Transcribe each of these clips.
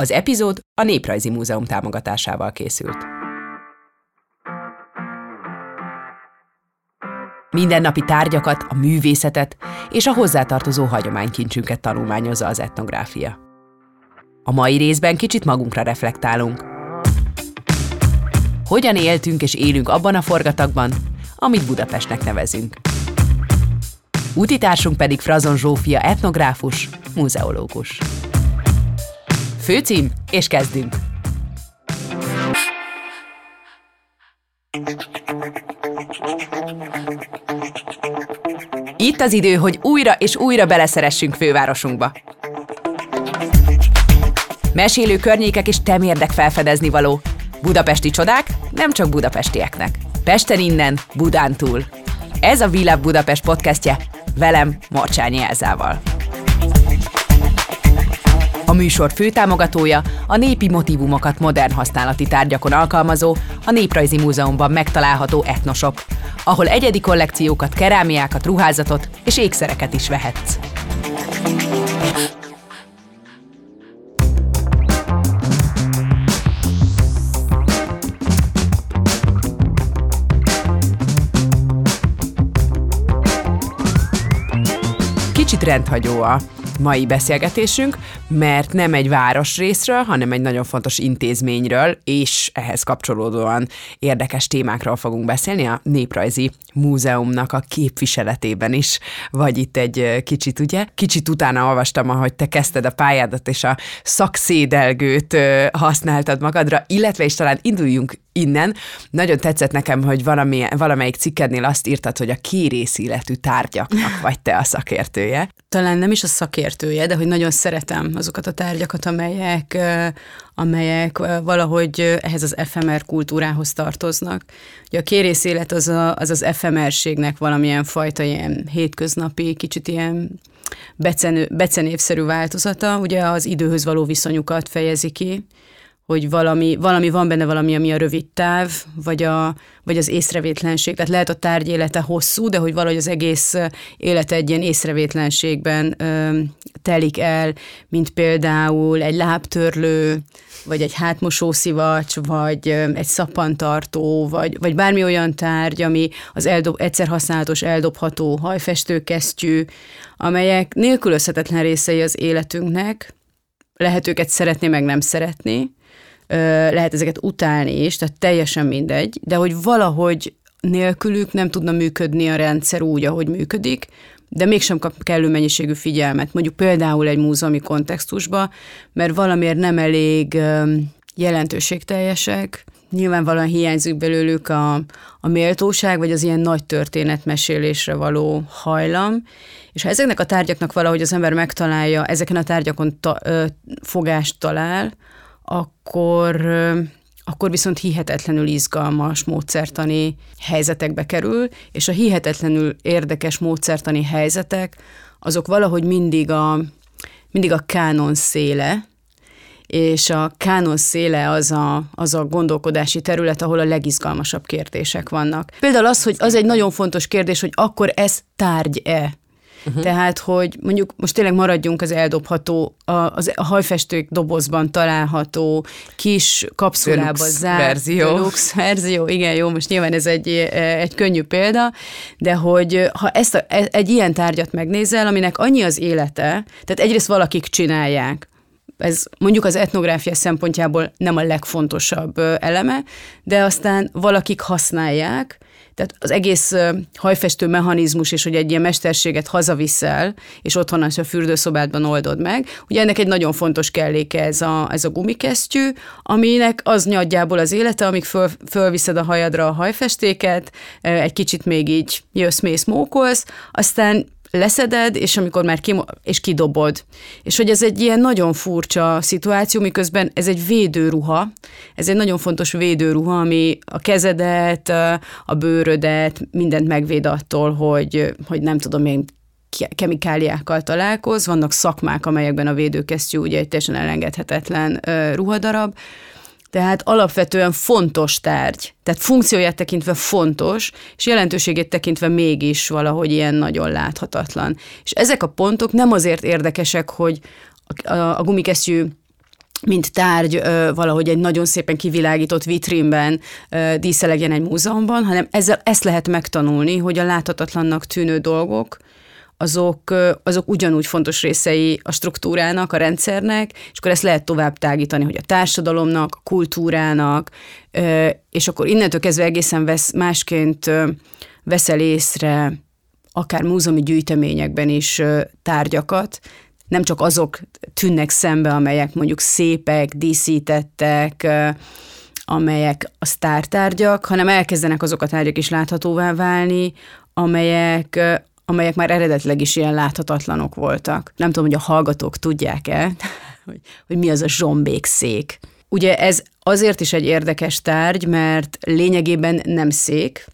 Az epizód a Néprajzi Múzeum támogatásával készült. Mindennapi tárgyakat, a művészetet és a hozzátartozó hagyománykincsünket tanulmányozza az etnográfia. A mai részben kicsit magunkra reflektálunk. Hogyan éltünk és élünk abban a forgatagban, amit Budapestnek nevezünk. Útitársunk pedig Frazon Zsófia etnográfus, muzeológus. Főcím, és kezdünk! Itt az idő, hogy újra és újra beleszeressünk fővárosunkba. Mesélő környékek és temérdek felfedezni való. Budapesti csodák nem csak budapestieknek. Pesten innen, Budán túl. Ez a Világ Budapest podcastje, velem Morcsányi Elzával. A műsor főtámogatója a népi motivumokat modern használati tárgyakon alkalmazó, a Néprajzi Múzeumban megtalálható etnosop, ahol egyedi kollekciókat, kerámiákat, ruházatot és ékszereket is vehetsz. Kicsit rendhagyó a mai beszélgetésünk, mert nem egy városrészről, hanem egy nagyon fontos intézményről, és ehhez kapcsolódóan érdekes témákról fogunk beszélni a Néprajzi Múzeumnak a képviseletében is, vagy itt egy kicsit, ugye? Kicsit utána olvastam, ahogy te kezdted a pályádat, és a szakszédelgőt használtad magadra, illetve is talán induljunk innen. Nagyon tetszett nekem, hogy valami, valamelyik cikkednél azt írtad, hogy a kérész életű tárgyaknak vagy te a szakértője. Talán nem is a szakértője, de hogy nagyon szeretem azokat a tárgyakat, amelyek, amelyek valahogy ehhez az efemer kultúrához tartoznak. Ugye a kérész élet az, a, az az efemerségnek valamilyen fajta ilyen hétköznapi, kicsit ilyen becenő, becenévszerű változata, ugye az időhöz való viszonyukat fejezi ki, hogy valami, valami van benne valami, ami a rövid táv, vagy, a, vagy az észrevétlenség. Tehát lehet a tárgy élete hosszú, de hogy valahogy az egész élete egy ilyen észrevétlenségben ö, telik el, mint például egy lábtörlő, vagy egy hátmosószivacs, vagy egy szappantartó, vagy, vagy bármi olyan tárgy, ami az eldob, egyszer használatos, eldobható hajfestőkesztyű, amelyek nélkülözhetetlen részei az életünknek, lehet őket szeretni, meg nem szeretni, lehet ezeket utálni is, tehát teljesen mindegy, de hogy valahogy nélkülük nem tudna működni a rendszer úgy, ahogy működik, de mégsem kap kellő mennyiségű figyelmet, mondjuk például egy múzeumi kontextusba, mert valamiért nem elég jelentőségteljesek, nyilvánvalóan hiányzik belőlük a, a méltóság, vagy az ilyen nagy történetmesélésre való hajlam, és ha ezeknek a tárgyaknak valahogy az ember megtalálja, ezeken a tárgyakon ta, ö, fogást talál, akkor, akkor viszont hihetetlenül izgalmas módszertani helyzetekbe kerül, és a hihetetlenül érdekes módszertani helyzetek, azok valahogy mindig a, mindig a kánon széle, és a kánon széle az a, az a gondolkodási terület, ahol a legizgalmasabb kérdések vannak. Például az, hogy az egy nagyon fontos kérdés, hogy akkor ez tárgy-e? Uh-huh. Tehát, hogy mondjuk most tényleg maradjunk az eldobható, a, az, a hajfestők dobozban található kis kapszulában zárt verzió. Deluxe verzió, igen, jó, most nyilván ez egy, egy könnyű példa, de hogy ha ezt a, e, egy ilyen tárgyat megnézel, aminek annyi az élete, tehát egyrészt valakik csinálják, ez mondjuk az etnográfia szempontjából nem a legfontosabb eleme, de aztán valakik használják, tehát az egész hajfestő mechanizmus, és hogy egy ilyen mesterséget hazaviszel, és otthon a fürdőszobádban oldod meg. Ugye ennek egy nagyon fontos kelléke ez a, ez a gumikesztyű, aminek az nagyjából az élete, amíg föl, fölviszed a hajadra a hajfestéket, egy kicsit még így jössz-mész, mókolsz, aztán leszeded, és amikor már kim, és kidobod. És hogy ez egy ilyen nagyon furcsa szituáció, miközben ez egy védőruha, ez egy nagyon fontos védőruha, ami a kezedet, a bőrödet, mindent megvéd attól, hogy, hogy nem tudom én, kemikáliákkal találkoz, vannak szakmák, amelyekben a védőkesztyű ugye egy teljesen elengedhetetlen ruhadarab, tehát alapvetően fontos tárgy, tehát funkcióját tekintve fontos, és jelentőségét tekintve mégis valahogy ilyen nagyon láthatatlan. És ezek a pontok nem azért érdekesek, hogy a, a gumikesztyű mint tárgy valahogy egy nagyon szépen kivilágított vitrínben díszelegjen egy múzeumban, hanem ezzel ezt lehet megtanulni, hogy a láthatatlannak tűnő dolgok, azok, azok ugyanúgy fontos részei a struktúrának, a rendszernek, és akkor ezt lehet tovább tágítani, hogy a társadalomnak, a kultúrának, és akkor innentől kezdve egészen vesz, másként veszel észre akár múzeumi gyűjteményekben is tárgyakat, nem csak azok tűnnek szembe, amelyek mondjuk szépek, díszítettek, amelyek a sztártárgyak, hanem elkezdenek azok a tárgyak is láthatóvá válni, amelyek, amelyek már eredetileg is ilyen láthatatlanok voltak. Nem tudom, hogy a hallgatók tudják-e, hogy, hogy mi az a zsombékszék. Ugye ez azért is egy érdekes tárgy, mert lényegében nem szék,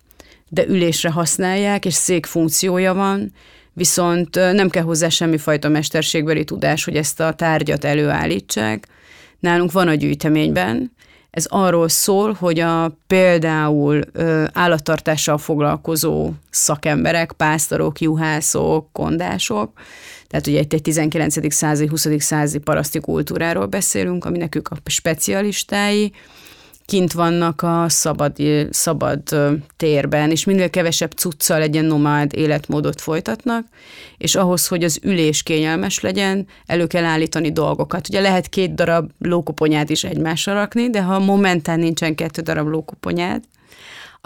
de ülésre használják, és szék funkciója van, viszont nem kell hozzá semmifajta mesterségbeli tudás, hogy ezt a tárgyat előállítsák. Nálunk van a gyűjteményben, ez arról szól, hogy a például ö, állattartással foglalkozó szakemberek, pásztorok, juhászok, kondások, tehát ugye itt egy 19. századi, 20. századi paraszti kultúráról beszélünk, ami nekük a specialistái, kint vannak a szabad, szabad térben, és minél kevesebb cuccal egy ilyen nomád életmódot folytatnak, és ahhoz, hogy az ülés kényelmes legyen, elő kell állítani dolgokat. Ugye lehet két darab lókoponyát is egymásra rakni, de ha momentán nincsen kettő darab lókoponyád,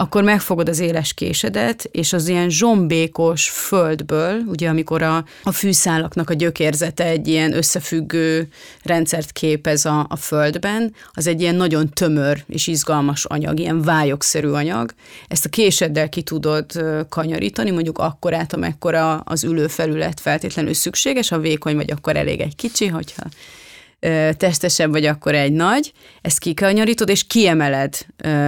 akkor megfogod az éles késedet, és az ilyen zsombékos földből, ugye amikor a, a fűszálaknak a gyökérzete egy ilyen összefüggő rendszert képez a, a földben, az egy ilyen nagyon tömör és izgalmas anyag, ilyen vályogszerű anyag. Ezt a késeddel ki tudod kanyarítani, mondjuk akkorát, amekkora az ülőfelület feltétlenül szükséges, ha vékony vagy, akkor elég egy kicsi, hogyha testesebb vagy, akkor egy nagy, ezt kikanyarítod, és kiemeled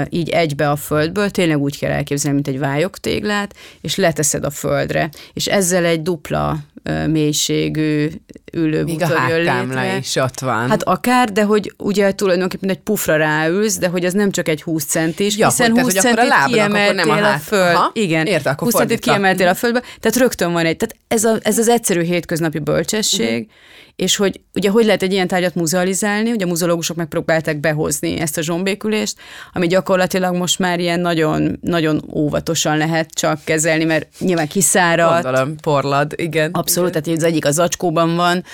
így egybe a földből, tényleg úgy kell elképzelni, mint egy vályogtéglát, és leteszed a földre, és ezzel egy dupla mélységű ülő Még a létre. is ott van. Hát akár, de hogy ugye tulajdonképpen egy pufra ráülsz, de hogy az nem csak egy 20 centis, ja, hiszen hogy, 20 tehát, centit akkor a kiemeltél a, a föld. Aha, Igen, érte, akkor 20 centit kiemeltél a földbe, tehát rögtön van egy, tehát ez, a, ez az egyszerű hétköznapi bölcsesség, uh-huh és hogy ugye hogy lehet egy ilyen tárgyat muzealizálni, ugye a muzeológusok megpróbálták behozni ezt a zsombékülést, ami gyakorlatilag most már ilyen nagyon, nagyon óvatosan lehet csak kezelni, mert nyilván kiszárad. Gondolom, porlad, igen. Abszolút, igen. tehát az egyik az zacskóban van,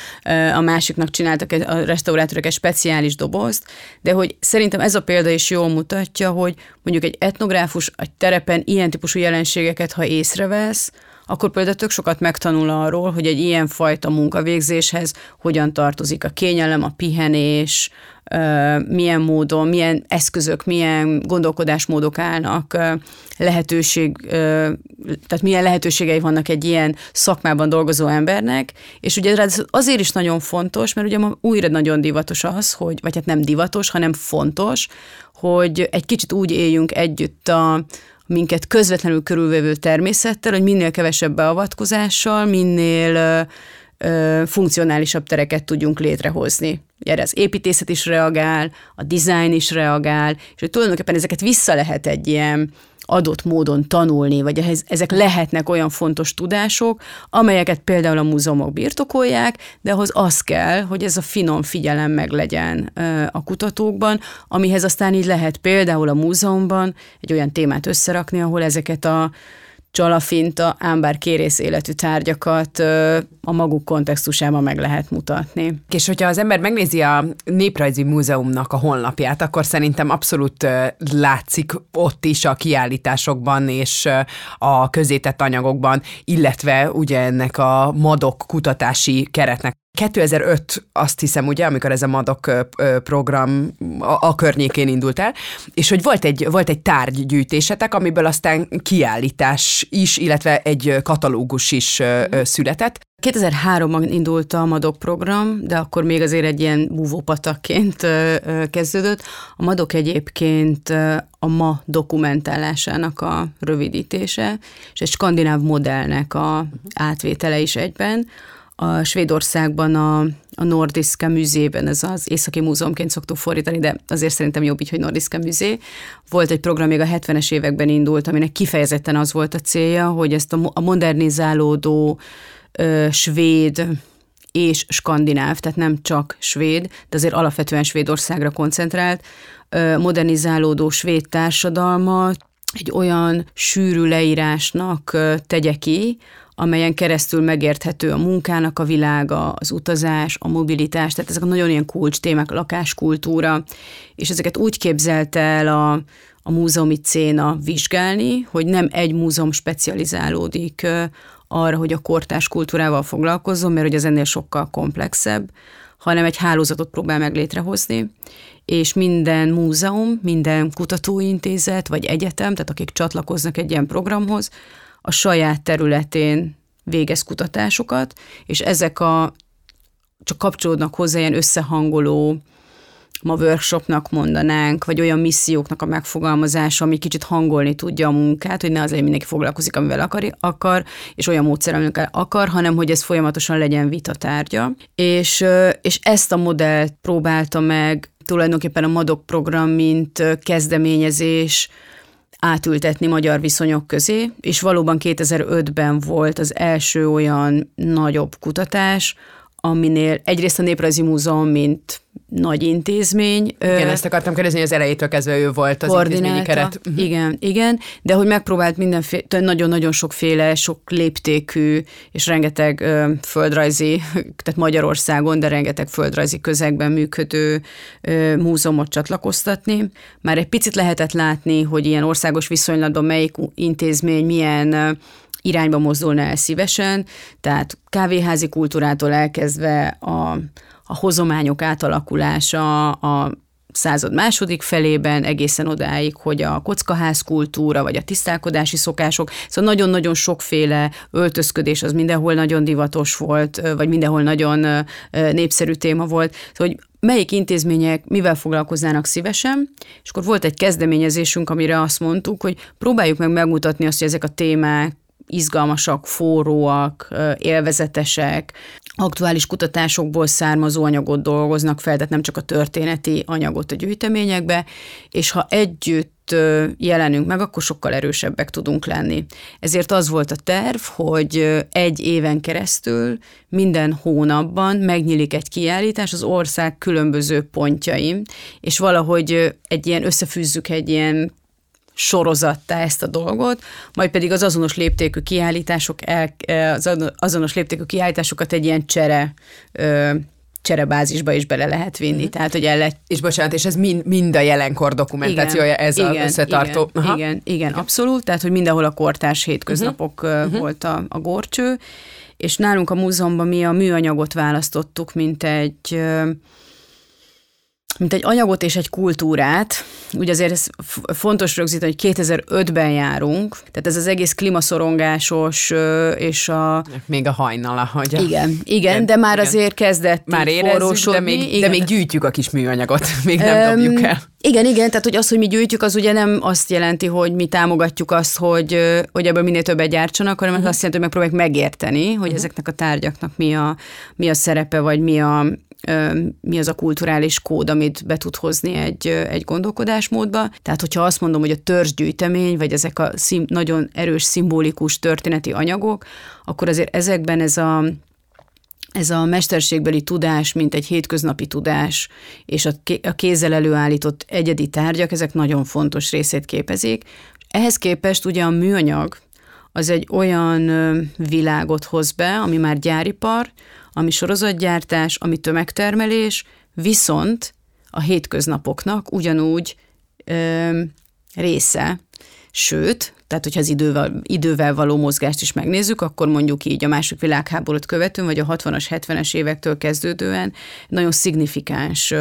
a másiknak csináltak a restaurátorok egy speciális dobozt, de hogy szerintem ez a példa is jól mutatja, hogy mondjuk egy etnográfus egy terepen ilyen típusú jelenségeket, ha észrevesz, akkor például tök sokat megtanul arról, hogy egy ilyen fajta munkavégzéshez hogyan tartozik a kényelem, a pihenés, milyen módon, milyen eszközök, milyen gondolkodásmódok állnak lehetőség, tehát milyen lehetőségei vannak egy ilyen szakmában dolgozó embernek, és ugye ez azért is nagyon fontos, mert ugye ma újra nagyon divatos az, hogy, vagy hát nem divatos, hanem fontos, hogy egy kicsit úgy éljünk együtt a, minket közvetlenül körülvevő természettel, hogy minél kevesebb beavatkozással, minél ö, ö, funkcionálisabb tereket tudjunk létrehozni. Erre az építészet is reagál, a design is reagál, és hogy tulajdonképpen ezeket vissza lehet egy ilyen adott módon tanulni, vagy ehhez, ezek lehetnek olyan fontos tudások, amelyeket például a múzeumok birtokolják, de ahhoz az kell, hogy ez a finom figyelem meg legyen a kutatókban, amihez aztán így lehet például a múzeumban egy olyan témát összerakni, ahol ezeket a csalafinta, ám bár kérész életű tárgyakat a maguk kontextusában meg lehet mutatni. És hogyha az ember megnézi a Néprajzi Múzeumnak a honlapját, akkor szerintem abszolút látszik ott is a kiállításokban és a közétett anyagokban, illetve ugye ennek a madok kutatási keretnek 2005 azt hiszem, ugye, amikor ez a Madok program a, a környékén indult el, és hogy volt egy, volt egy tárgygyűjtésetek, amiből aztán kiállítás is, illetve egy katalógus is született. 2003-ban indult a Madok program, de akkor még azért egy ilyen búvópatakként kezdődött. A Madok egyébként a ma dokumentálásának a rövidítése, és egy skandináv modellnek a átvétele is egyben, a Svédországban a, a Nordiska műzében, ez az északi múzeumként szoktuk fordítani, de azért szerintem jobb így, hogy Nordiska műzé. Volt egy program, még a 70-es években indult, aminek kifejezetten az volt a célja, hogy ezt a, a modernizálódó ö, svéd és skandináv, tehát nem csak svéd, de azért alapvetően Svédországra koncentrált, modernizálódó svéd társadalmat egy olyan sűrű leírásnak tegye ki, amelyen keresztül megérthető a munkának a világa, az utazás, a mobilitás, tehát ezek a nagyon ilyen kulcs témák, a lakáskultúra, és ezeket úgy képzelte el a, a múzeumi céna vizsgálni, hogy nem egy múzeum specializálódik arra, hogy a kortás kultúrával foglalkozzon, mert hogy az ennél sokkal komplexebb, hanem egy hálózatot próbál meg létrehozni, és minden múzeum, minden kutatóintézet vagy egyetem, tehát akik csatlakoznak egy ilyen programhoz, a saját területén végez kutatásokat, és ezek a csak kapcsolódnak hozzá ilyen összehangoló ma workshopnak mondanánk, vagy olyan misszióknak a megfogalmazása, ami kicsit hangolni tudja a munkát, hogy ne az legyen mindenki foglalkozik, amivel akar, akar, és olyan módszer, amivel akar, hanem hogy ez folyamatosan legyen vita tárgya. És, és ezt a modellt próbálta meg tulajdonképpen a MADOK program, mint kezdeményezés, átültetni magyar viszonyok közé, és valóban 2005-ben volt az első olyan nagyobb kutatás, aminél egyrészt a Néprajzi Múzeum, mint nagy intézmény. Igen, ezt akartam kérdezni, hogy az elejétől kezdve ő volt az intézményi keret. Uh-huh. Igen, igen, de hogy megpróbált mindenféle, nagyon-nagyon sokféle, sok léptékű és rengeteg ö, földrajzi, tehát Magyarországon, de rengeteg földrajzi közegben működő ö, múzeumot csatlakoztatni. Már egy picit lehetett látni, hogy ilyen országos viszonylatban melyik intézmény milyen irányba mozdulna el szívesen, tehát kávéházi kultúrától elkezdve a a hozományok átalakulása a század második felében, egészen odáig, hogy a kockaház kultúra, vagy a tisztálkodási szokások, szóval nagyon-nagyon sokféle öltözködés az mindenhol nagyon divatos volt, vagy mindenhol nagyon népszerű téma volt, szóval, hogy melyik intézmények mivel foglalkoznának szívesen, és akkor volt egy kezdeményezésünk, amire azt mondtuk, hogy próbáljuk meg megmutatni azt, hogy ezek a témák izgalmasak, forróak, élvezetesek, aktuális kutatásokból származó anyagot dolgoznak fel, tehát nem csak a történeti anyagot a gyűjteményekbe, és ha együtt jelenünk meg, akkor sokkal erősebbek tudunk lenni. Ezért az volt a terv, hogy egy éven keresztül minden hónapban megnyílik egy kiállítás az ország különböző pontjain, és valahogy egy ilyen összefűzzük egy ilyen sorozattá ezt a dolgot, majd pedig az azonos léptékű kiállítások, el, az azonos léptékű kiállításokat egy ilyen csere cserebázisba is bele lehet vinni. Mm. Tehát, hogy el lehet... És bocsánat, és ez mind, mind a jelenkor dokumentációja, igen, ez igen, az összetartó. Igen, igen, igen, igen, abszolút. Tehát, hogy mindenhol a kortárs hétköznapok uh-huh. volt a, a gorcső, és nálunk a múzeumban mi a műanyagot választottuk, mint egy mint egy anyagot és egy kultúrát. Ugye azért ez fontos rögzíteni, hogy 2005-ben járunk, tehát ez az egész klimaszorongásos és a... Még a hajnal, hogy A... Igen, igen, de már igen. azért kezdett Már érezzük, de még, igen. de még gyűjtjük a kis műanyagot, még nem um, dobjuk el. Igen, igen, tehát hogy az, hogy mi gyűjtjük, az ugye nem azt jelenti, hogy mi támogatjuk azt, hogy, hogy ebből minél többet gyártsanak, hanem uh-huh. azt jelenti, hogy megpróbáljuk megérteni, hogy uh-huh. ezeknek a tárgyaknak mi a, mi a szerepe, vagy mi a, mi az a kulturális kód, amit be tud hozni egy, egy gondolkodásmódba. Tehát, hogyha azt mondom, hogy a törzsgyűjtemény, vagy ezek a szim, nagyon erős szimbolikus történeti anyagok, akkor azért ezekben ez a ez a mesterségbeli tudás, mint egy hétköznapi tudás, és a kézzel előállított egyedi tárgyak, ezek nagyon fontos részét képezik. Ehhez képest ugye a műanyag az egy olyan világot hoz be, ami már gyáripar, ami sorozatgyártás, ami tömegtermelés, viszont a hétköznapoknak ugyanúgy ö, része, sőt, tehát hogyha az idővel, idővel való mozgást is megnézzük, akkor mondjuk így a második világháborút követően, vagy a 60-as, 70-es évektől kezdődően nagyon szignifikáns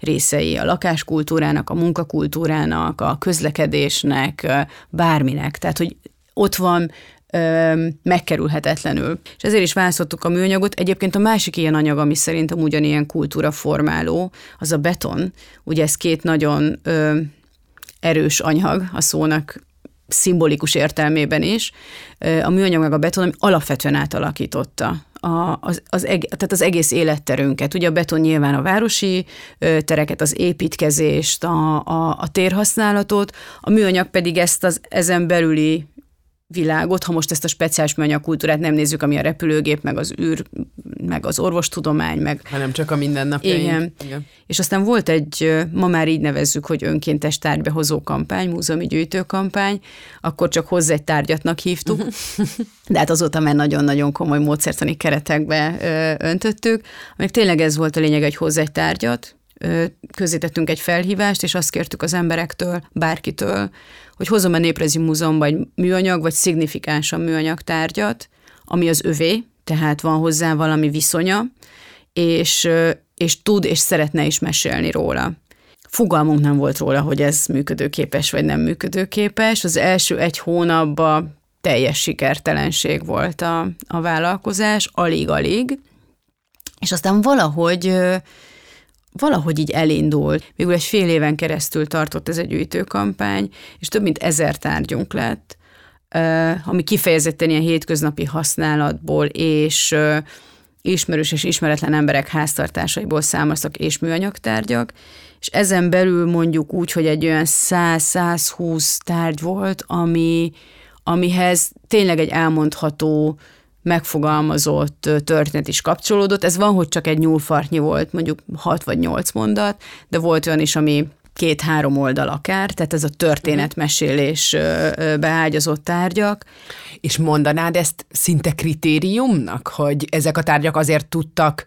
részei a lakáskultúrának, a munkakultúrának, a közlekedésnek, bárminek. Tehát, hogy ott van megkerülhetetlenül. És ezért is választottuk a műanyagot. Egyébként a másik ilyen anyag, ami szerintem ugyanilyen kultúra formáló, az a beton. Ugye ez két nagyon ö, erős anyag a szónak szimbolikus értelmében is. A műanyag meg a beton, ami alapvetően átalakította a, az, az, eg, tehát az egész életterünket. Ugye a beton nyilván a városi tereket, az építkezést, a, a, a térhasználatot, a műanyag pedig ezt az ezen belüli világot, ha most ezt a speciális műanyag kultúrát nem nézzük, ami a repülőgép, meg az űr, meg az orvostudomány, meg... Hanem csak a mindennapjaink. Igen. Igen. És aztán volt egy, ma már így nevezzük, hogy önkéntes tárgybehozó kampány, múzeumi gyűjtőkampány, akkor csak hozzá egy tárgyatnak hívtuk, de hát azóta már nagyon-nagyon komoly módszertani keretekbe öntöttük, amik tényleg ez volt a lényeg, hogy hozzá egy tárgyat, közítettünk egy felhívást, és azt kértük az emberektől, bárkitől, hogy hozom a Néprezi Múzeumban egy műanyag, vagy szignifikánsan műanyag tárgyat, ami az övé, tehát van hozzá valami viszonya, és, és tud és szeretne is mesélni róla. Fogalmunk nem volt róla, hogy ez működőképes vagy nem működőképes. Az első egy hónapban teljes sikertelenség volt a, a vállalkozás, alig-alig, és aztán valahogy valahogy így elindul. Végül egy fél éven keresztül tartott ez egy gyűjtőkampány, és több mint ezer tárgyunk lett, ami kifejezetten ilyen hétköznapi használatból és ismerős és ismeretlen emberek háztartásaiból származtak és műanyagtárgyak, és ezen belül mondjuk úgy, hogy egy olyan 100-120 tárgy volt, ami, amihez tényleg egy elmondható megfogalmazott történet is kapcsolódott. Ez van, hogy csak egy nyúlfartnyi volt, mondjuk 6 vagy 8 mondat, de volt olyan is, ami két-három oldal akár, tehát ez a történetmesélés beágyazott tárgyak. És mondanád ezt szinte kritériumnak, hogy ezek a tárgyak azért tudtak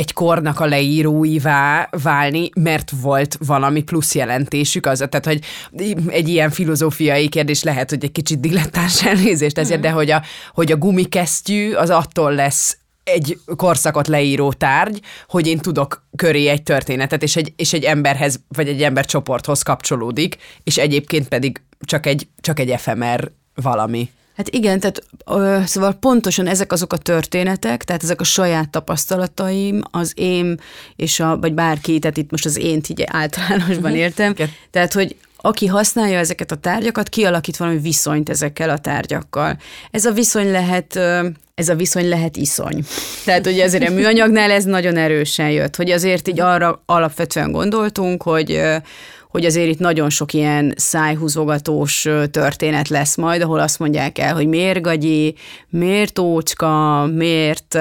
egy kornak a leíróivá válni, mert volt valami plusz jelentésük, az, tehát hogy egy ilyen filozófiai kérdés lehet, hogy egy kicsit dilettáns elnézést ezért, mm. de hogy a, hogy a gumikesztyű az attól lesz egy korszakot leíró tárgy, hogy én tudok köré egy történetet, és egy, és egy emberhez, vagy egy embercsoporthoz kapcsolódik, és egyébként pedig csak egy, csak egy efemer valami. Hát igen, tehát ö, szóval pontosan ezek azok a történetek, tehát ezek a saját tapasztalataim, az én és a, vagy bárki, tehát itt most az én így általánosban mhm. értem, tehát hogy aki használja ezeket a tárgyakat, kialakít valami viszonyt ezekkel a tárgyakkal. Ez a viszony lehet, ez a viszony lehet iszony. Tehát ugye ezért a műanyagnál ez nagyon erősen jött, hogy azért így arra alapvetően gondoltunk, hogy hogy azért itt nagyon sok ilyen szájhúzogatós történet lesz majd, ahol azt mondják el, hogy miért gagyi, miért ócska, miért...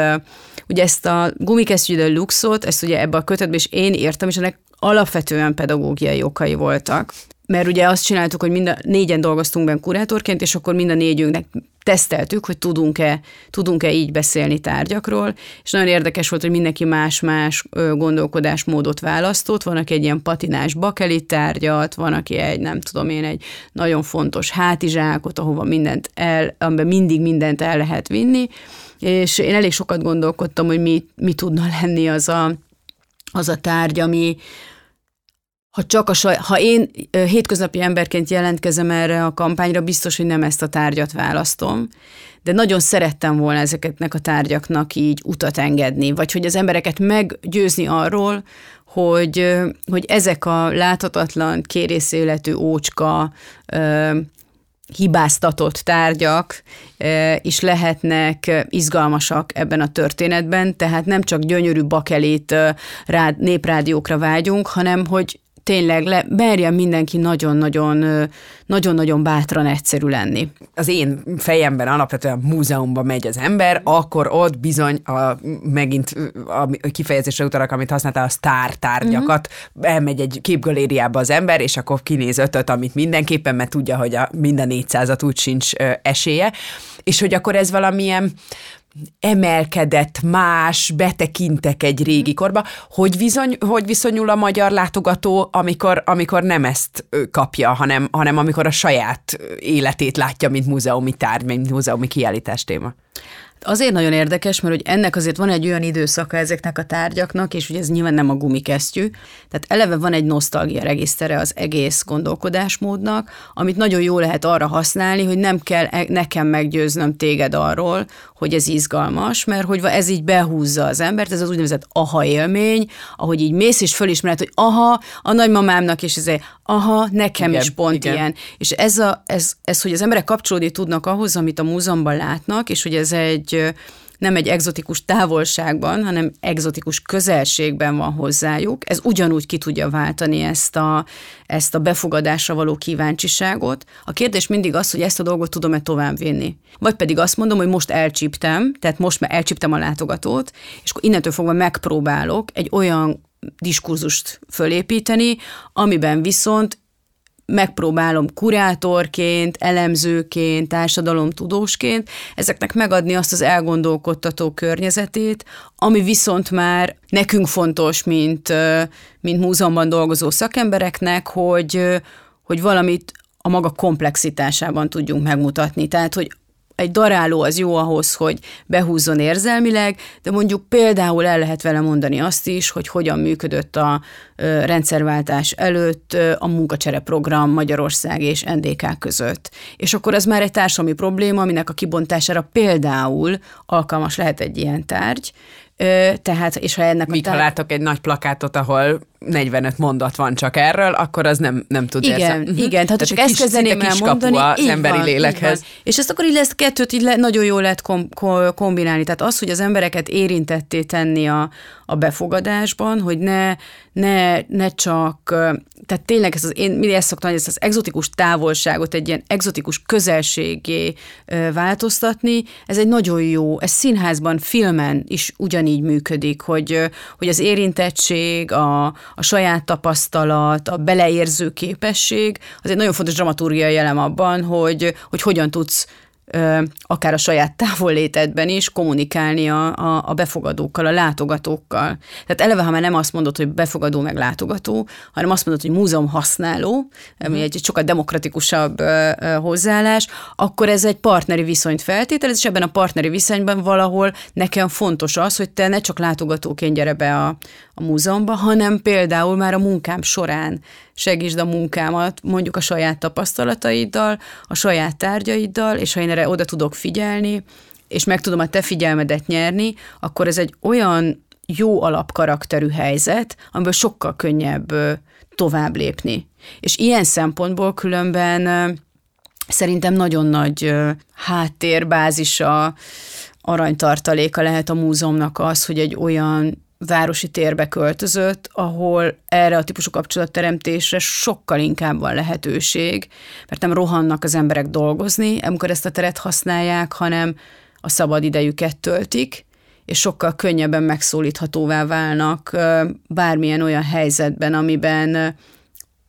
Ugye ezt a gumikesztyű luxot, ezt ugye ebbe a kötetbe is én írtam, és ennek alapvetően pedagógiai okai voltak mert ugye azt csináltuk, hogy mind a négyen dolgoztunk benne kurátorként, és akkor mind a négyünknek teszteltük, hogy tudunk-e, tudunk-e így beszélni tárgyakról, és nagyon érdekes volt, hogy mindenki más-más gondolkodásmódot választott, van, aki egy ilyen patinás bakelit tárgyat, van, aki egy, nem tudom én, egy nagyon fontos hátizsákot, ahova mindent el, amiben mindig mindent el lehet vinni, és én elég sokat gondolkodtam, hogy mi, mi tudna lenni az a, az a tárgy, ami, ha csak a saj, ha én hétköznapi emberként jelentkezem erre a kampányra, biztos, hogy nem ezt a tárgyat választom, de nagyon szerettem volna ezeknek a tárgyaknak így utat engedni, vagy hogy az embereket meggyőzni arról, hogy, hogy ezek a láthatatlan, kérészéletű ócska, hibáztatott tárgyak is lehetnek izgalmasak ebben a történetben, tehát nem csak gyönyörű bakelét rád, néprádiókra vágyunk, hanem hogy tényleg le, merjen mindenki nagyon-nagyon nagyon-nagyon bátran egyszerű lenni. Az én fejemben alapvetően múzeumban megy az ember, akkor ott bizony a, megint a kifejezésre utalak, amit használtál, a sztár tárgyakat, uh-huh. elmegy egy képgalériába az ember, és akkor kinéz ötöt, amit mindenképpen, mert tudja, hogy a minden 400 úgy sincs esélye, és hogy akkor ez valamilyen emelkedett, más, betekintek egy régi korba. Hogy, bizony, hogy viszonyul a magyar látogató, amikor, amikor nem ezt kapja, hanem, hanem amikor a saját életét látja, mint múzeumi tárgy, mint múzeumi kiállítás téma? Azért nagyon érdekes, mert hogy ennek azért van egy olyan időszaka ezeknek a tárgyaknak, és ugye ez nyilván nem a gumikesztyű, tehát eleve van egy nosztalgia regisztere az egész gondolkodásmódnak, amit nagyon jó lehet arra használni, hogy nem kell e- nekem meggyőznöm téged arról, hogy ez izgalmas, mert hogy ez így behúzza az embert, ez az úgynevezett aha élmény, ahogy így mész és fölismered, hogy aha, a nagymamámnak is ez aha, nekem igen, is pont igen. ilyen. És ez, a, ez, ez, hogy az emberek kapcsolódni tudnak ahhoz, amit a múzeumban látnak, és hogy ez egy nem egy egzotikus távolságban, hanem egzotikus közelségben van hozzájuk, ez ugyanúgy ki tudja váltani ezt a, ezt a befogadásra való kíváncsiságot. A kérdés mindig az, hogy ezt a dolgot tudom-e továbbvinni. Vagy pedig azt mondom, hogy most elcsíptem, tehát most már elcsíptem a látogatót, és akkor innentől fogva megpróbálok egy olyan diskurzust fölépíteni, amiben viszont megpróbálom kurátorként, elemzőként, társadalomtudósként ezeknek megadni azt az elgondolkodtató környezetét, ami viszont már nekünk fontos, mint, mint múzeumban dolgozó szakembereknek, hogy, hogy valamit a maga komplexitásában tudjunk megmutatni. Tehát, hogy egy daráló az jó ahhoz, hogy behúzzon érzelmileg, de mondjuk például el lehet vele mondani azt is, hogy hogyan működött a rendszerváltás előtt a munkacsere program Magyarország és NDK között. És akkor ez már egy társadalmi probléma, aminek a kibontására például alkalmas lehet egy ilyen tárgy, tehát, és ha ennek Míg a tár... ha látok egy nagy plakátot, ahol 45 mondat van csak erről, akkor az nem, nem tud Igen, érzel. igen, tehát, tehát csak ezt kezdeném el mondani. az emberi van, lélekhez. És ezt akkor így lesz kettőt így le, nagyon jól lehet kom, kom, kombinálni. Tehát az, hogy az embereket érintetté tenni a, a befogadásban, hogy ne, ne, ne csak, tehát tényleg ez az, én mindig ezt szoktam, hogy ezt az exotikus távolságot egy ilyen exotikus közelségé változtatni, ez egy nagyon jó, ez színházban, filmen is ugyanígy működik, hogy, hogy az érintettség, a, a saját tapasztalat, a beleérző képesség, az egy nagyon fontos dramaturgiai elem abban, hogy, hogy hogyan tudsz akár a saját távollétedben is kommunikálni a, a, a befogadókkal, a látogatókkal. Tehát eleve, ha már nem azt mondod, hogy befogadó meg látogató, hanem azt mondod, hogy múzeum használó, ami mhm. egy sokkal demokratikusabb hozzáállás, akkor ez egy partneri viszonyt feltételez, és ebben a partneri viszonyban valahol nekem fontos az, hogy te ne csak látogatóként gyere be a, a múzeumba, hanem például már a munkám során segítsd a munkámat mondjuk a saját tapasztalataiddal, a saját tárgyaiddal, és ha én erre oda tudok figyelni, és meg tudom a te figyelmedet nyerni, akkor ez egy olyan jó alapkarakterű helyzet, amiből sokkal könnyebb tovább lépni. És ilyen szempontból különben szerintem nagyon nagy háttérbázisa, aranytartaléka lehet a múzeumnak az, hogy egy olyan városi térbe költözött, ahol erre a típusú kapcsolatteremtésre sokkal inkább van lehetőség, mert nem rohannak az emberek dolgozni, amikor ezt a teret használják, hanem a szabad idejüket töltik, és sokkal könnyebben megszólíthatóvá válnak bármilyen olyan helyzetben, amiben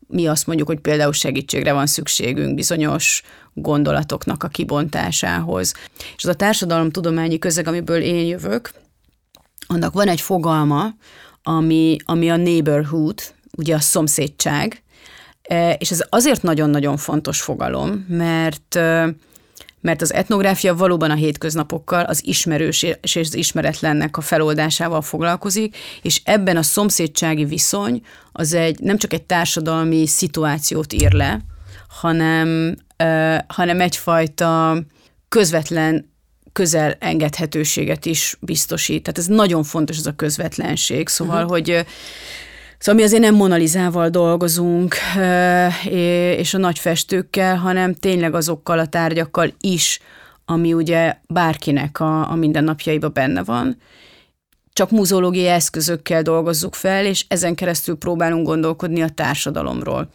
mi azt mondjuk, hogy például segítségre van szükségünk bizonyos gondolatoknak a kibontásához. És az a társadalomtudományi közeg, amiből én jövök, annak van egy fogalma, ami, ami a neighborhood, ugye a szomszédság, e, és ez azért nagyon-nagyon fontos fogalom, mert e, mert az etnográfia valóban a hétköznapokkal, az ismerős és az ismeretlennek a feloldásával foglalkozik, és ebben a szomszédsági viszony az egy nem csak egy társadalmi szituációt ír le, hanem, uh, hanem egyfajta közvetlen közel engedhetőséget is biztosít. Tehát ez nagyon fontos, ez a közvetlenség. Szóval, uh-huh. hogy Szóval mi azért nem monalizával dolgozunk, és a nagy festőkkel, hanem tényleg azokkal a tárgyakkal is, ami ugye bárkinek a, a mindennapjaiba benne van. Csak muzológiai eszközökkel dolgozzuk fel, és ezen keresztül próbálunk gondolkodni a társadalomról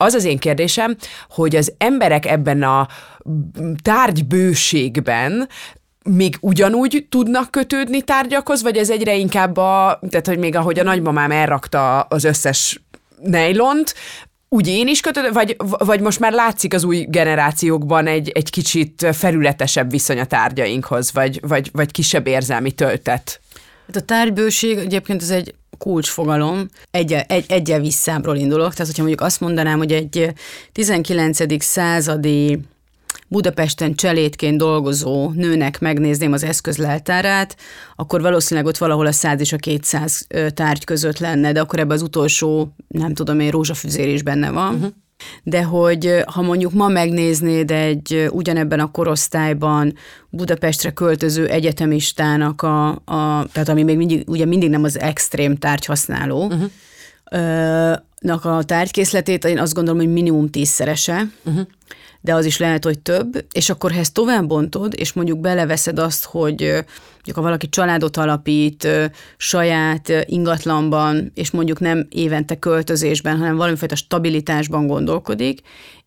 az az én kérdésem, hogy az emberek ebben a tárgybőségben még ugyanúgy tudnak kötődni tárgyakhoz, vagy ez egyre inkább a, tehát hogy még ahogy a nagymamám elrakta az összes nejlont, úgy én is kötődöm, vagy, vagy most már látszik az új generációkban egy, egy kicsit felületesebb viszony a tárgyainkhoz, vagy, vagy, vagy kisebb érzelmi töltet? Hát a tárgybőség egyébként ez egy kulcsfogalom, egy, egy, egyel visszámról indulok, tehát hogyha mondjuk azt mondanám, hogy egy 19. századi Budapesten cselédként dolgozó nőnek megnézném az eszközleltárát, akkor valószínűleg ott valahol a 100 és a 200 tárgy között lenne, de akkor ebben az utolsó, nem tudom én, rózsafüzér is benne van. Uh-huh de hogy ha mondjuk ma megnéznéd egy ugyanebben a korosztályban Budapestre költöző egyetemistának a, a tehát ami még mindig, ugye mindig nem az extrém tárgyhasználó, uh-huh. nak a tárgykészletét, én azt gondolom, hogy minimum tízszerese, uh-huh. De az is lehet, hogy több, és akkor ha ezt tovább bontod, és mondjuk beleveszed azt, hogy mondjuk ha valaki családot alapít saját ingatlanban, és mondjuk nem évente költözésben, hanem valamifajta stabilitásban gondolkodik,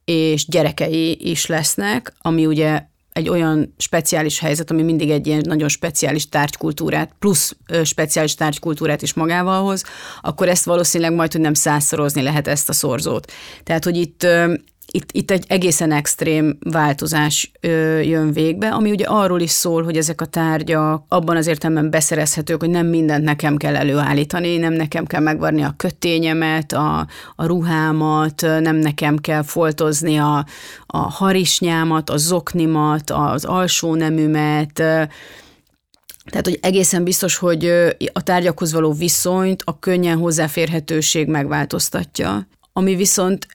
és gyerekei is lesznek, ami ugye egy olyan speciális helyzet, ami mindig egy ilyen nagyon speciális tárgykultúrát, plusz speciális tárgykultúrát is magával hoz, akkor ezt valószínűleg majd, hogy nem százszorozni lehet ezt a szorzót. Tehát, hogy itt itt, itt egy egészen extrém változás ö, jön végbe, ami ugye arról is szól, hogy ezek a tárgyak abban az értelemben beszerezhetők, hogy nem mindent nekem kell előállítani, nem nekem kell megvarni a kötényemet, a, a ruhámat, nem nekem kell foltozni a, a harisnyámat, a zoknimat, az alsó nemümet, tehát, hogy egészen biztos, hogy a tárgyakhoz való viszonyt a könnyen hozzáférhetőség megváltoztatja. Ami viszont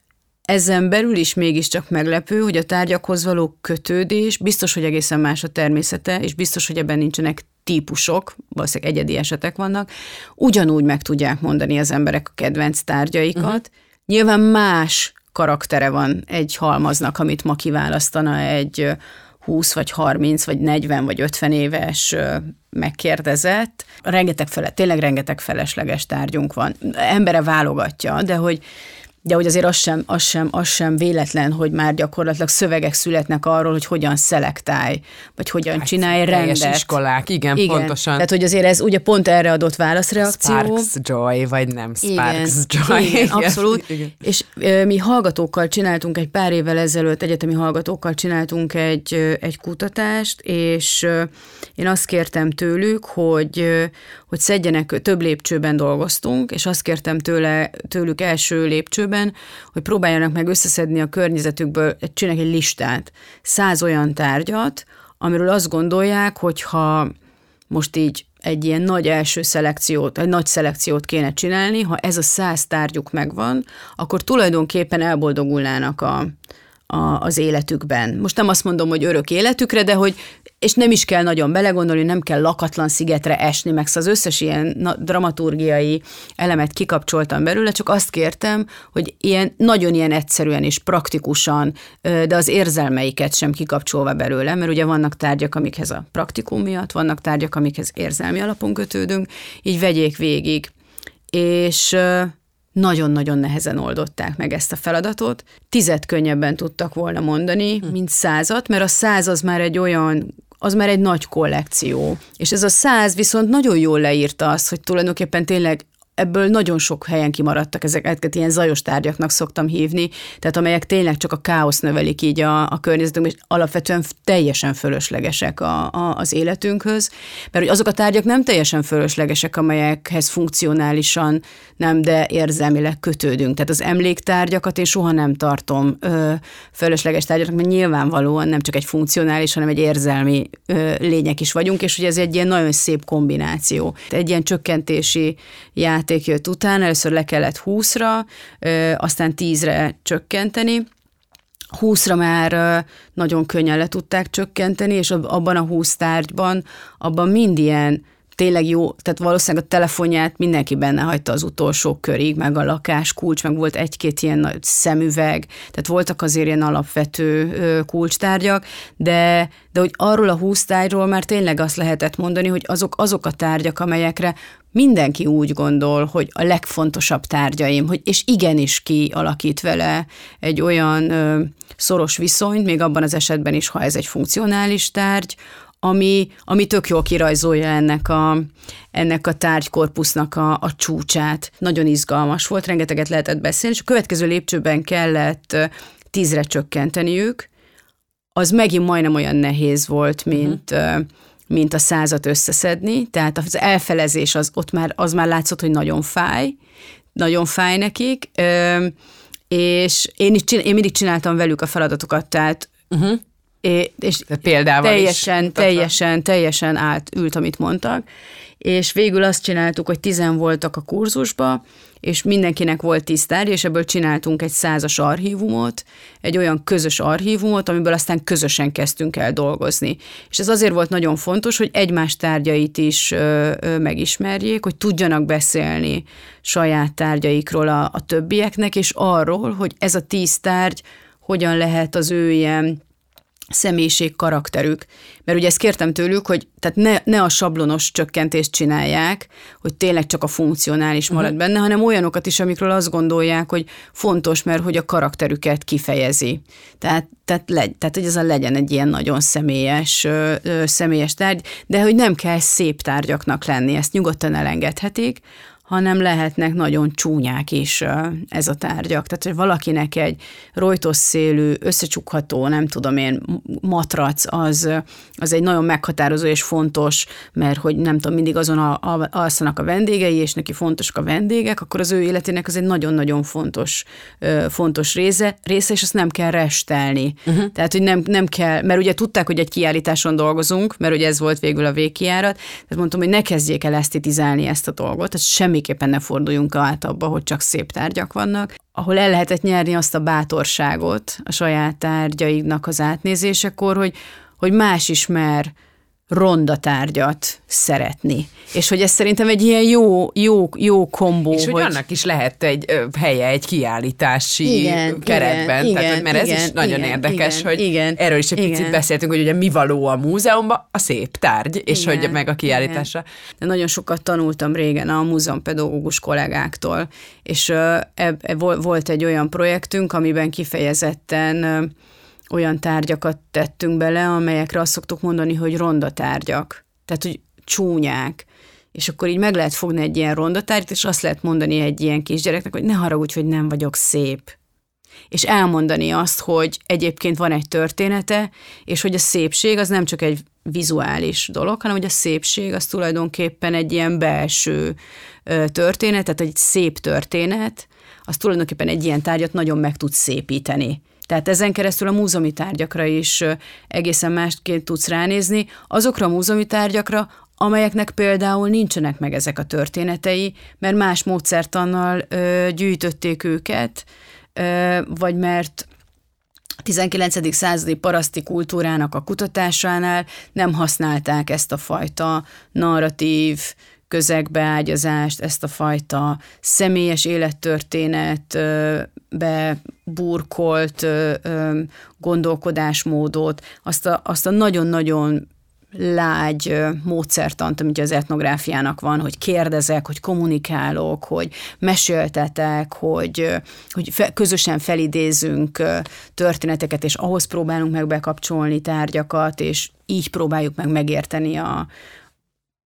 ezen belül is mégiscsak meglepő, hogy a tárgyakhoz való kötődés biztos, hogy egészen más a természete, és biztos, hogy ebben nincsenek típusok, valószínűleg egyedi esetek vannak, ugyanúgy meg tudják mondani az emberek a kedvenc tárgyaikat. Uh-huh. Nyilván más karaktere van egy halmaznak, amit ma kiválasztana egy 20 vagy 30 vagy 40 vagy 50 éves megkérdezett. Rengeteg fele, tényleg rengeteg felesleges tárgyunk van. Embere válogatja, de hogy de hogy azért az sem, az, sem, az sem véletlen, hogy már gyakorlatilag szövegek születnek arról, hogy hogyan szelektálj, vagy hogyan hát, csinálj rendet. iskolák, igen, igen, pontosan. Tehát, hogy azért ez ugye pont erre adott válaszreakció. Sparks Joy, vagy nem Sparks igen, Joy. Igen, igen abszolút. Igen. És ö, mi hallgatókkal csináltunk egy pár évvel ezelőtt, egyetemi hallgatókkal csináltunk egy, egy kutatást, és ö, én azt kértem tőlük, hogy, hogy szedjenek, több lépcsőben dolgoztunk, és azt kértem tőle, tőlük első lépcsőben, hogy próbáljanak meg összeszedni a környezetükből, csinálják egy listát, száz olyan tárgyat, amiről azt gondolják, hogy ha most így egy ilyen nagy első szelekciót, egy nagy szelekciót kéne csinálni, ha ez a száz tárgyuk megvan, akkor tulajdonképpen elboldogulnának a, a, az életükben. Most nem azt mondom, hogy örök életükre, de hogy és nem is kell nagyon belegondolni, nem kell lakatlan szigetre esni, meg szóval az összes ilyen na, dramaturgiai elemet kikapcsoltam belőle, csak azt kértem, hogy ilyen, nagyon ilyen egyszerűen és praktikusan, de az érzelmeiket sem kikapcsolva belőle, mert ugye vannak tárgyak, amikhez a praktikum miatt, vannak tárgyak, amikhez érzelmi alapon kötődünk, így vegyék végig. És nagyon-nagyon nehezen oldották meg ezt a feladatot. Tizet könnyebben tudtak volna mondani, hm. mint százat, mert a száz az már egy olyan az már egy nagy kollekció. És ez a száz viszont nagyon jól leírta azt, hogy tulajdonképpen tényleg ebből nagyon sok helyen kimaradtak, ezeket ilyen zajos tárgyaknak szoktam hívni, tehát amelyek tényleg csak a káosz növelik így a, a környezetünk, és alapvetően teljesen fölöslegesek a, a, az életünkhöz, mert hogy azok a tárgyak nem teljesen fölöslegesek, amelyekhez funkcionálisan nem, de érzelmileg kötődünk. Tehát az emléktárgyakat én soha nem tartom ö, fölösleges tárgyaknak, mert nyilvánvalóan nem csak egy funkcionális, hanem egy érzelmi ö, lények is vagyunk, és ugye ez egy ilyen nagyon szép kombináció. Egy ilyen csökkentési ját játék jött után, először le kellett 20-ra, aztán 10-re csökkenteni, 20-ra már nagyon könnyen le tudták csökkenteni, és abban a 20 tárgyban, abban mind ilyen tényleg jó, tehát valószínűleg a telefonját mindenki benne hagyta az utolsó körig, meg a lakás kulcs, meg volt egy-két ilyen nagy szemüveg, tehát voltak azért ilyen alapvető kulcstárgyak, de, de hogy arról a húsz tárgyról már tényleg azt lehetett mondani, hogy azok, azok a tárgyak, amelyekre mindenki úgy gondol, hogy a legfontosabb tárgyaim, hogy és igenis kialakít vele egy olyan ö, szoros viszonyt, még abban az esetben is, ha ez egy funkcionális tárgy, ami, ami tök jól kirajzolja ennek a, ennek a tárgykorpusznak a, a csúcsát. Nagyon izgalmas volt, rengeteget lehetett beszélni, és a következő lépcsőben kellett tízre csökkenteniük, az megint majdnem olyan nehéz volt, mint, uh-huh. Mint a százat összeszedni, tehát az elfelezés az ott már, az már látszott, hogy nagyon fáj, nagyon fáj nekik, és én, is, én mindig csináltam velük a feladatokat, tehát uh-huh. É, és példával teljesen, is. teljesen, teljesen át ült, amit mondtak, és végül azt csináltuk, hogy tizen voltak a kurzusba, és mindenkinek volt tíz tárgy, és ebből csináltunk egy százas archívumot, egy olyan közös archívumot, amiből aztán közösen kezdtünk el dolgozni. És ez azért volt nagyon fontos, hogy egymás tárgyait is ö, ö, megismerjék, hogy tudjanak beszélni saját tárgyaikról a, a többieknek, és arról, hogy ez a tíz tárgy hogyan lehet az ő ilyen személyiség, karakterük. Mert ugye ezt kértem tőlük, hogy tehát ne, ne a sablonos csökkentést csinálják, hogy tényleg csak a funkcionális marad uh-huh. benne, hanem olyanokat is, amikről azt gondolják, hogy fontos, mert hogy a karakterüket kifejezi. Tehát, tehát, legy, tehát hogy ez a legyen egy ilyen nagyon személyes, ö, ö, személyes tárgy, de hogy nem kell szép tárgyaknak lenni, ezt nyugodtan elengedhetik, hanem lehetnek nagyon csúnyák is ez a tárgyak. Tehát, hogy valakinek egy rojtos szélű, összecsukható, nem tudom én, matrac, az, az egy nagyon meghatározó és fontos, mert hogy nem tudom, mindig azon a, a, alszanak a vendégei, és neki fontosak a vendégek, akkor az ő életének az egy nagyon-nagyon fontos, fontos része, része, és azt nem kell restelni. Uh-huh. Tehát, hogy nem, nem kell, mert ugye tudták, hogy egy kiállításon dolgozunk, mert ugye ez volt végül a végkiárat, tehát mondtam, hogy ne kezdjék el esztetizálni ezt a dolgot, tehát semmi semmiképpen ne forduljunk át abba, hogy csak szép tárgyak vannak, ahol el lehetett nyerni azt a bátorságot a saját tárgyaiknak az átnézésekor, hogy, hogy más is mer ronda tárgyat szeretni. És hogy ez szerintem egy ilyen jó, jó, jó kombó. És hogy, hogy annak is lehet egy ö, helye egy kiállítási igen, keretben. Igen, Tehát, mert igen, ez is nagyon igen, érdekes, igen, hogy igen, erről is egy igen. picit beszéltünk, hogy ugye mi való a múzeumban, a szép tárgy, és igen, hogy meg a kiállításra. Igen. Nagyon sokat tanultam régen a múzeumpedagógus kollégáktól, és ö, e, e, volt egy olyan projektünk, amiben kifejezetten ö, olyan tárgyakat tettünk bele, amelyekre azt szoktuk mondani, hogy ronda tárgyak. Tehát, hogy csúnyák. És akkor így meg lehet fogni egy ilyen ronda tárgyat, és azt lehet mondani egy ilyen kisgyereknek, hogy ne haragudj, hogy nem vagyok szép. És elmondani azt, hogy egyébként van egy története, és hogy a szépség az nem csak egy vizuális dolog, hanem hogy a szépség az tulajdonképpen egy ilyen belső történet, tehát egy szép történet, az tulajdonképpen egy ilyen tárgyat nagyon meg tud szépíteni. Tehát ezen keresztül a múzeumi tárgyakra is egészen másként tudsz ránézni, azokra a múzeumi tárgyakra, amelyeknek például nincsenek meg ezek a történetei, mert más módszertannal ö, gyűjtötték őket, ö, vagy mert 19. századi paraszti kultúrának a kutatásánál nem használták ezt a fajta narratív, közegbeágyazást, ezt a fajta személyes élettörténetbe burkolt gondolkodásmódot, azt a, azt a nagyon-nagyon lágy módszertant, amit az etnográfiának van, hogy kérdezek, hogy kommunikálok, hogy meséltetek, hogy, hogy fe, közösen felidézünk történeteket, és ahhoz próbálunk meg bekapcsolni tárgyakat, és így próbáljuk meg megérteni a,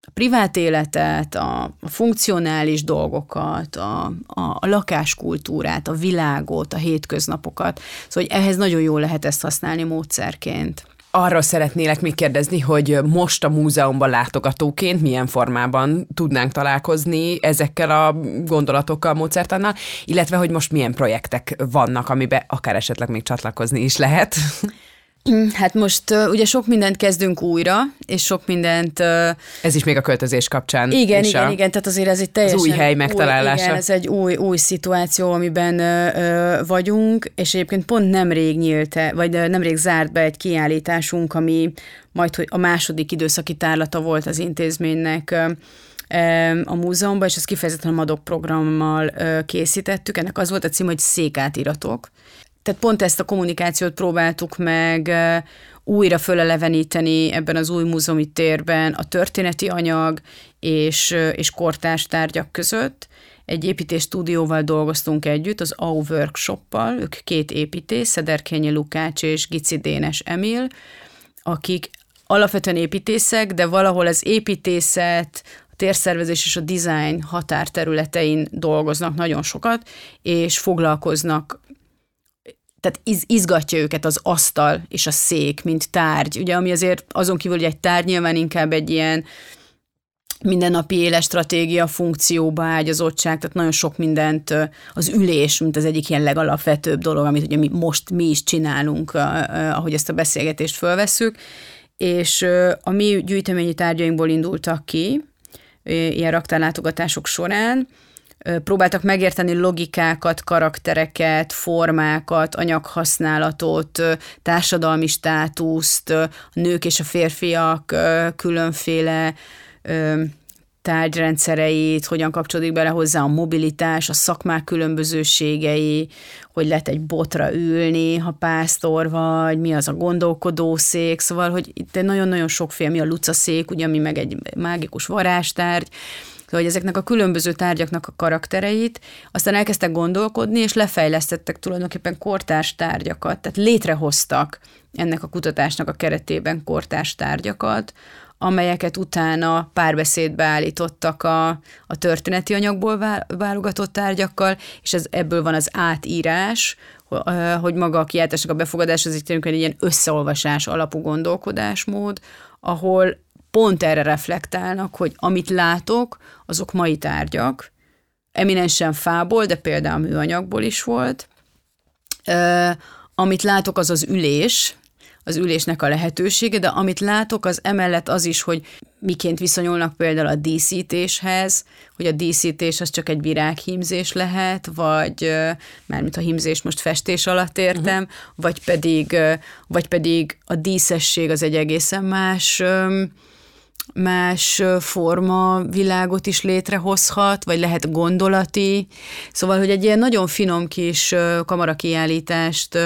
a privát életet, a, funkcionális dolgokat, a, a, a lakáskultúrát, a világot, a hétköznapokat. Szóval hogy ehhez nagyon jól lehet ezt használni módszerként. Arra szeretnélek még kérdezni, hogy most a múzeumban látogatóként milyen formában tudnánk találkozni ezekkel a gondolatokkal, módszertannal, illetve hogy most milyen projektek vannak, amiben akár esetleg még csatlakozni is lehet. Mm, hát most uh, ugye sok mindent kezdünk újra, és sok mindent... Uh, ez is még a költözés kapcsán. Igen, igen, a, igen, tehát azért ez egy teljesen... Az új hely megtalálása. Új, igen, ez egy új, új szituáció, amiben uh, vagyunk, és egyébként pont nemrég nyílt, vagy uh, nemrég zárt be egy kiállításunk, ami majd hogy a második időszaki tárlata volt az intézménynek a múzeumban, és ezt kifejezetten a MADOK programmal készítettük. Ennek az volt a cím, hogy székátiratok tehát pont ezt a kommunikációt próbáltuk meg újra föleleveníteni ebben az új múzeumi térben a történeti anyag és, és kortárs tárgyak között. Egy építés stúdióval dolgoztunk együtt, az AU Workshoppal, ők két építész, Szederkényi Lukács és Gici Dénes Emil, akik alapvetően építészek, de valahol az építészet, a térszervezés és a design határterületein dolgoznak nagyon sokat, és foglalkoznak tehát iz, izgatja őket az asztal és a szék, mint tárgy, ugye, ami azért azon kívül, hogy egy tárgy nyilván inkább egy ilyen mindennapi éles stratégia, funkcióba ágyazottság, tehát nagyon sok mindent, az ülés, mint az egyik ilyen legalapvetőbb dolog, amit ugye mi most mi is csinálunk, ahogy ezt a beszélgetést fölveszük, és a mi gyűjteményi tárgyainkból indultak ki, ilyen raktárlátogatások során, próbáltak megérteni logikákat, karaktereket, formákat, anyaghasználatot, társadalmi státuszt, a nők és a férfiak különféle tárgyrendszereit, hogyan kapcsolódik bele hozzá a mobilitás, a szakmák különbözőségei, hogy lehet egy botra ülni, ha pásztor vagy, mi az a gondolkodószék, szóval, hogy itt nagyon-nagyon sokféle, mi a lucaszék, ugye, ami meg egy mágikus varázstárgy, hogy ezeknek a különböző tárgyaknak a karaktereit, aztán elkezdtek gondolkodni, és lefejlesztettek tulajdonképpen kortárs tárgyakat, tehát létrehoztak ennek a kutatásnak a keretében kortárs tárgyakat, amelyeket utána párbeszédbe állítottak a, a történeti anyagból válogatott tárgyakkal, és ez, ebből van az átírás, hogy maga a kiáltásnak a befogadás az egy ilyen összeolvasás alapú gondolkodásmód, ahol pont erre reflektálnak, hogy amit látok, azok mai tárgyak, eminensen fából, de például műanyagból is volt. amit látok, az az ülés, az ülésnek a lehetősége, de amit látok, az emellett az is, hogy miként viszonyulnak például a díszítéshez, hogy a díszítés az csak egy virághímzés lehet, vagy mármint a hímzés most festés alatt értem, uh-huh. vagy pedig, vagy pedig a díszesség az egy egészen más más forma világot is létrehozhat, vagy lehet gondolati. Szóval, hogy egy ilyen nagyon finom kis kamarakiállítást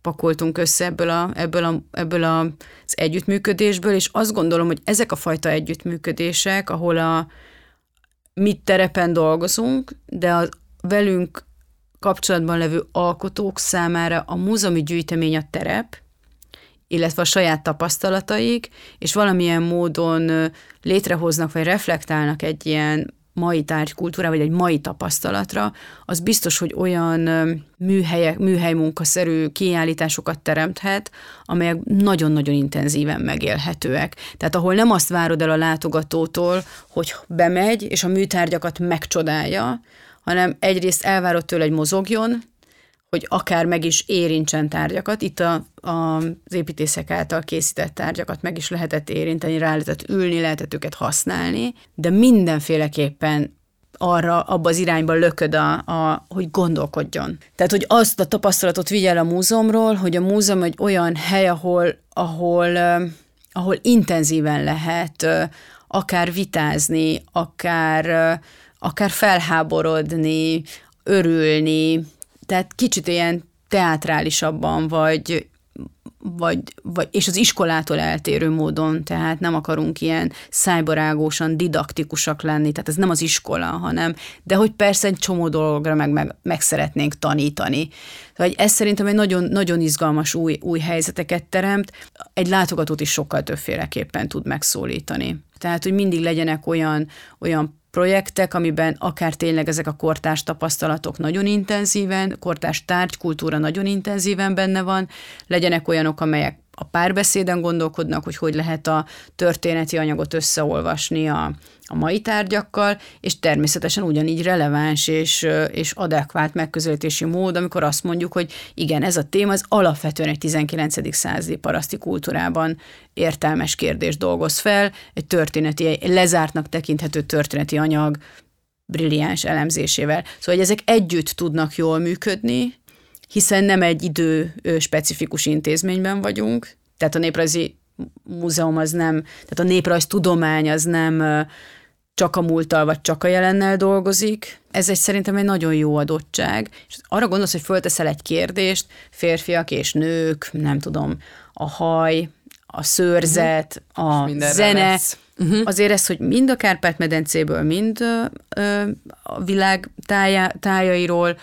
pakoltunk össze ebből, a, ebből, a, ebből a, az együttműködésből, és azt gondolom, hogy ezek a fajta együttműködések, ahol a mit terepen dolgozunk, de a velünk kapcsolatban levő alkotók számára a múzeumi gyűjtemény a terep, illetve a saját tapasztalataik, és valamilyen módon létrehoznak vagy reflektálnak egy ilyen mai tárgykultúra, vagy egy mai tapasztalatra, az biztos, hogy olyan műhelyek, műhelymunkaszerű kiállításokat teremthet, amelyek nagyon-nagyon intenzíven megélhetőek. Tehát ahol nem azt várod el a látogatótól, hogy bemegy, és a műtárgyakat megcsodálja, hanem egyrészt elvárod tőle, hogy mozogjon, hogy akár meg is érintsen tárgyakat. Itt a, a, az építészek által készített tárgyakat meg is lehetett érinteni, rá lehetett ülni, lehetett őket használni, de mindenféleképpen arra, abba az irányba lököd, a, a, hogy gondolkodjon. Tehát, hogy azt a tapasztalatot vigyel a múzeumról, hogy a múzeum egy olyan hely, ahol, ahol, ahol intenzíven lehet akár vitázni, akár, akár felháborodni, örülni, tehát kicsit ilyen teátrálisabban, vagy, vagy, vagy, és az iskolától eltérő módon, tehát nem akarunk ilyen szájbarágósan, didaktikusak lenni, tehát ez nem az iskola, hanem, de hogy persze egy csomó dologra meg, meg, meg szeretnénk tanítani. Vagy ez szerintem egy nagyon, nagyon izgalmas új, új helyzeteket teremt, egy látogatót is sokkal többféleképpen tud megszólítani. Tehát, hogy mindig legyenek olyan, olyan projektek, amiben akár tényleg ezek a kortárs tapasztalatok nagyon intenzíven, kortárs tárgykultúra nagyon intenzíven benne van, legyenek olyanok, amelyek a párbeszéden gondolkodnak, hogy hogy lehet a történeti anyagot összeolvasni a, a mai tárgyakkal, és természetesen ugyanígy releváns és, és adekvát megközelítési mód, amikor azt mondjuk, hogy igen, ez a téma az alapvetően egy 19. századi paraszti kultúrában értelmes kérdés dolgoz fel, egy történeti, egy lezártnak tekinthető történeti anyag brilliáns elemzésével. Szóval, hogy ezek együtt tudnak jól működni, hiszen nem egy idő specifikus intézményben vagyunk, tehát a néprajzi múzeum az nem, tehát a néprajz tudomány az nem csak a múlttal vagy csak a jelennel dolgozik. Ez egy szerintem egy nagyon jó adottság. És arra gondolsz, hogy fölteszel egy kérdést, férfiak és nők, nem tudom, a haj, a szőrzet, uh-huh. a zene, Uh-huh. Azért ez, hogy mind a Kárpát-medencéből, mind ö, a világ tájá, tájairól,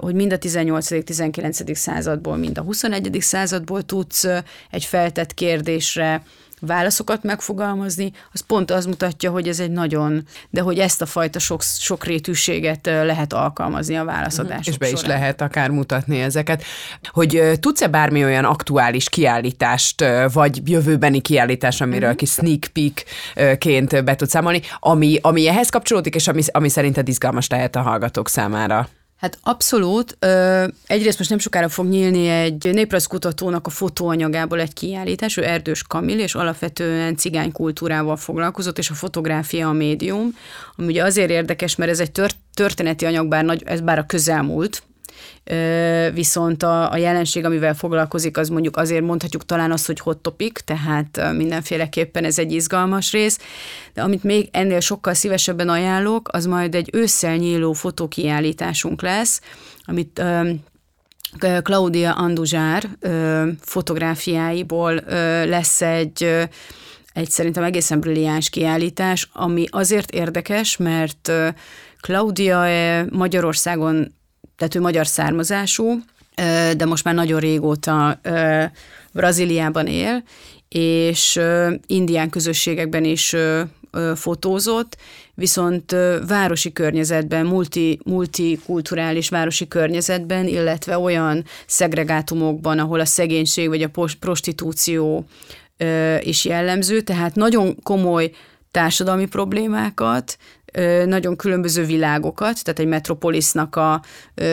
hogy mind a 18.-19. századból, mind a 21. századból tudsz egy feltett kérdésre válaszokat megfogalmazni, az pont az mutatja, hogy ez egy nagyon, de hogy ezt a fajta sok, sokrétűséget lehet alkalmazni a válaszadások És be során. is lehet akár mutatni ezeket. Hogy tudsz-e bármi olyan aktuális kiállítást, vagy jövőbeni kiállítás, amiről uh-huh. kis sneak peek-ként be tudsz számolni, ami, ami ehhez kapcsolódik, és ami, ami szerinted izgalmas lehet a hallgatók számára? Hát abszolút. Egyrészt most nem sokára fog nyílni egy néprajzkutatónak a fotóanyagából egy kiállítás, ő Erdős Kamil, és alapvetően cigány kultúrával foglalkozott, és a fotográfia a médium, ami ugye azért érdekes, mert ez egy tört, történeti anyag, bár, nagy, ez bár a közelmúlt, viszont a, a jelenség, amivel foglalkozik, az mondjuk azért mondhatjuk talán azt, hogy hot topic, tehát mindenféleképpen ez egy izgalmas rész, de amit még ennél sokkal szívesebben ajánlok, az majd egy ősszel nyíló fotókiállításunk lesz, amit Claudia Anduzsár fotográfiáiból lesz egy egy szerintem egészen brilliáns kiállítás, ami azért érdekes, mert Claudia Magyarországon, tehát ő magyar származású, de most már nagyon régóta Brazíliában él, és indián közösségekben is fotózott, viszont városi környezetben, multi, multikulturális városi környezetben, illetve olyan szegregátumokban, ahol a szegénység vagy a prostitúció is jellemző, tehát nagyon komoly társadalmi problémákat, nagyon különböző világokat, tehát egy metropolisnak a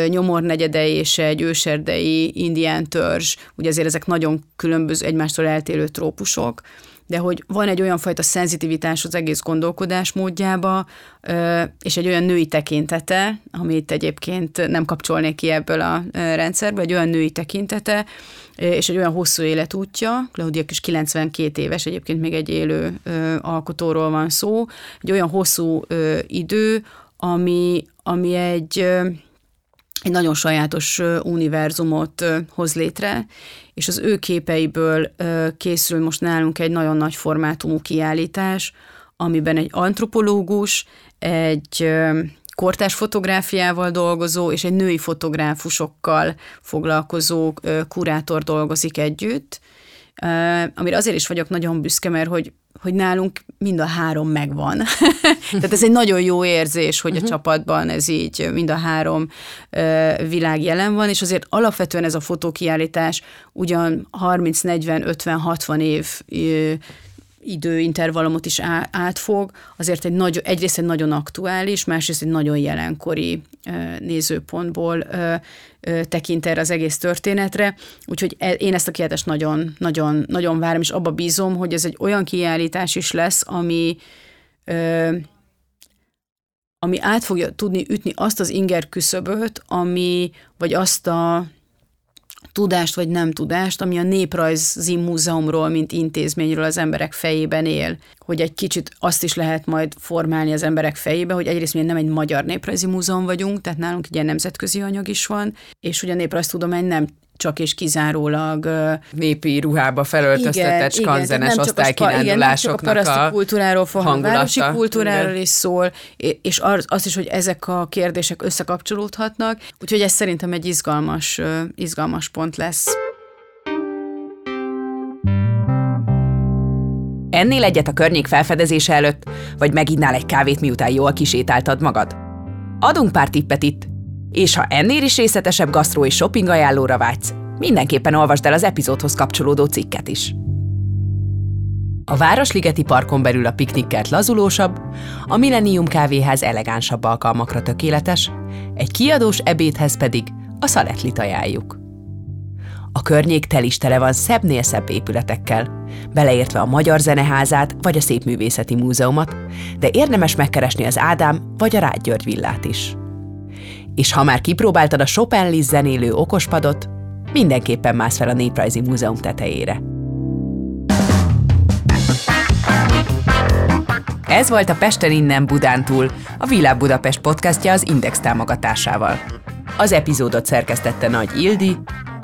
nyomornegyedei és egy őserdei indián törzs, ugye azért ezek nagyon különböző, egymástól eltérő trópusok, de hogy van egy olyan fajta szenzitivitás az egész gondolkodás módjába, és egy olyan női tekintete, amit egyébként nem kapcsolnék ki ebből a rendszerből, egy olyan női tekintete, és egy olyan hosszú életútja, Claudia is 92 éves, egyébként még egy élő alkotóról van szó, egy olyan hosszú idő, ami, ami egy egy nagyon sajátos univerzumot hoz létre, és az ő képeiből készül most nálunk egy nagyon nagy formátumú kiállítás, amiben egy antropológus, egy kortás fotográfiával dolgozó és egy női fotográfusokkal foglalkozó kurátor dolgozik együtt, amire azért is vagyok nagyon büszke, mert hogy hogy nálunk mind a három megvan. Tehát ez egy nagyon jó érzés, hogy a uh-huh. csapatban ez így mind a három uh, világ jelen van, és azért alapvetően ez a fotókiállítás ugyan 30, 40, 50, 60 év uh, időintervallumot is átfog, azért egy nagy, egyrészt egy nagyon aktuális, másrészt egy nagyon jelenkori nézőpontból tekint erre az egész történetre, úgyhogy e, én ezt a kiállítást nagyon, nagyon, nagyon várom, és abba bízom, hogy ez egy olyan kiállítás is lesz, ami ami át fogja tudni ütni azt az inger küszöböt, ami, vagy azt a tudást vagy nem tudást, ami a Néprajzi Múzeumról, mint intézményről az emberek fejében él. Hogy egy kicsit azt is lehet majd formálni az emberek fejébe, hogy egyrészt mi nem egy magyar néprajzi múzeum vagyunk, tehát nálunk egy ilyen nemzetközi anyag is van, és hogy a néprajztudomány nem csak és kizárólag népi ruhába felöltöztetett skanzenes osztálykirándulásoknak a, a kultúráról fog, városi kultúráról is szól, és az is, hogy ezek a kérdések összekapcsolódhatnak, úgyhogy ez szerintem egy izgalmas, izgalmas pont lesz. Ennél egyet a környék felfedezése előtt, vagy meginnál egy kávét, miután jól kisétáltad magad? Adunk pár tippet itt, és ha ennél is részletesebb gasztró és shopping ajánlóra vágysz, mindenképpen olvasd el az epizódhoz kapcsolódó cikket is. A Városligeti Parkon belül a piknikkert lazulósabb, a Millennium kávéház elegánsabb alkalmakra tökéletes, egy kiadós ebédhez pedig a szaletlit ajánljuk. A környék tel is tele van szebbnél szebb épületekkel, beleértve a Magyar Zeneházát vagy a Szépművészeti Múzeumot, de érdemes megkeresni az Ádám vagy a Rád György villát is és ha már kipróbáltad a Chopin zenélő okospadot, mindenképpen mász fel a Néprajzi Múzeum tetejére. Ez volt a Pesten innen Budán túl, a Világ Budapest podcastja az Index támogatásával. Az epizódot szerkesztette Nagy Ildi,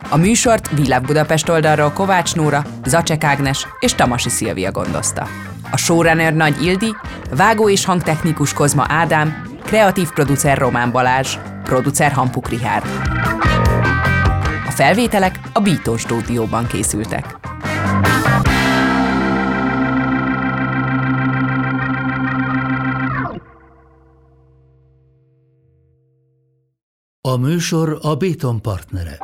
a műsort Világ Budapest oldalról Kovács Nóra, Zacek Ágnes és Tamasi Szilvia gondozta. A showrunner Nagy Ildi, vágó és hangtechnikus Kozma Ádám, kreatív producer Román Balázs, producer Hampuk Rihárd. A felvételek a Bító stúdióban készültek. A műsor a Béton partnere.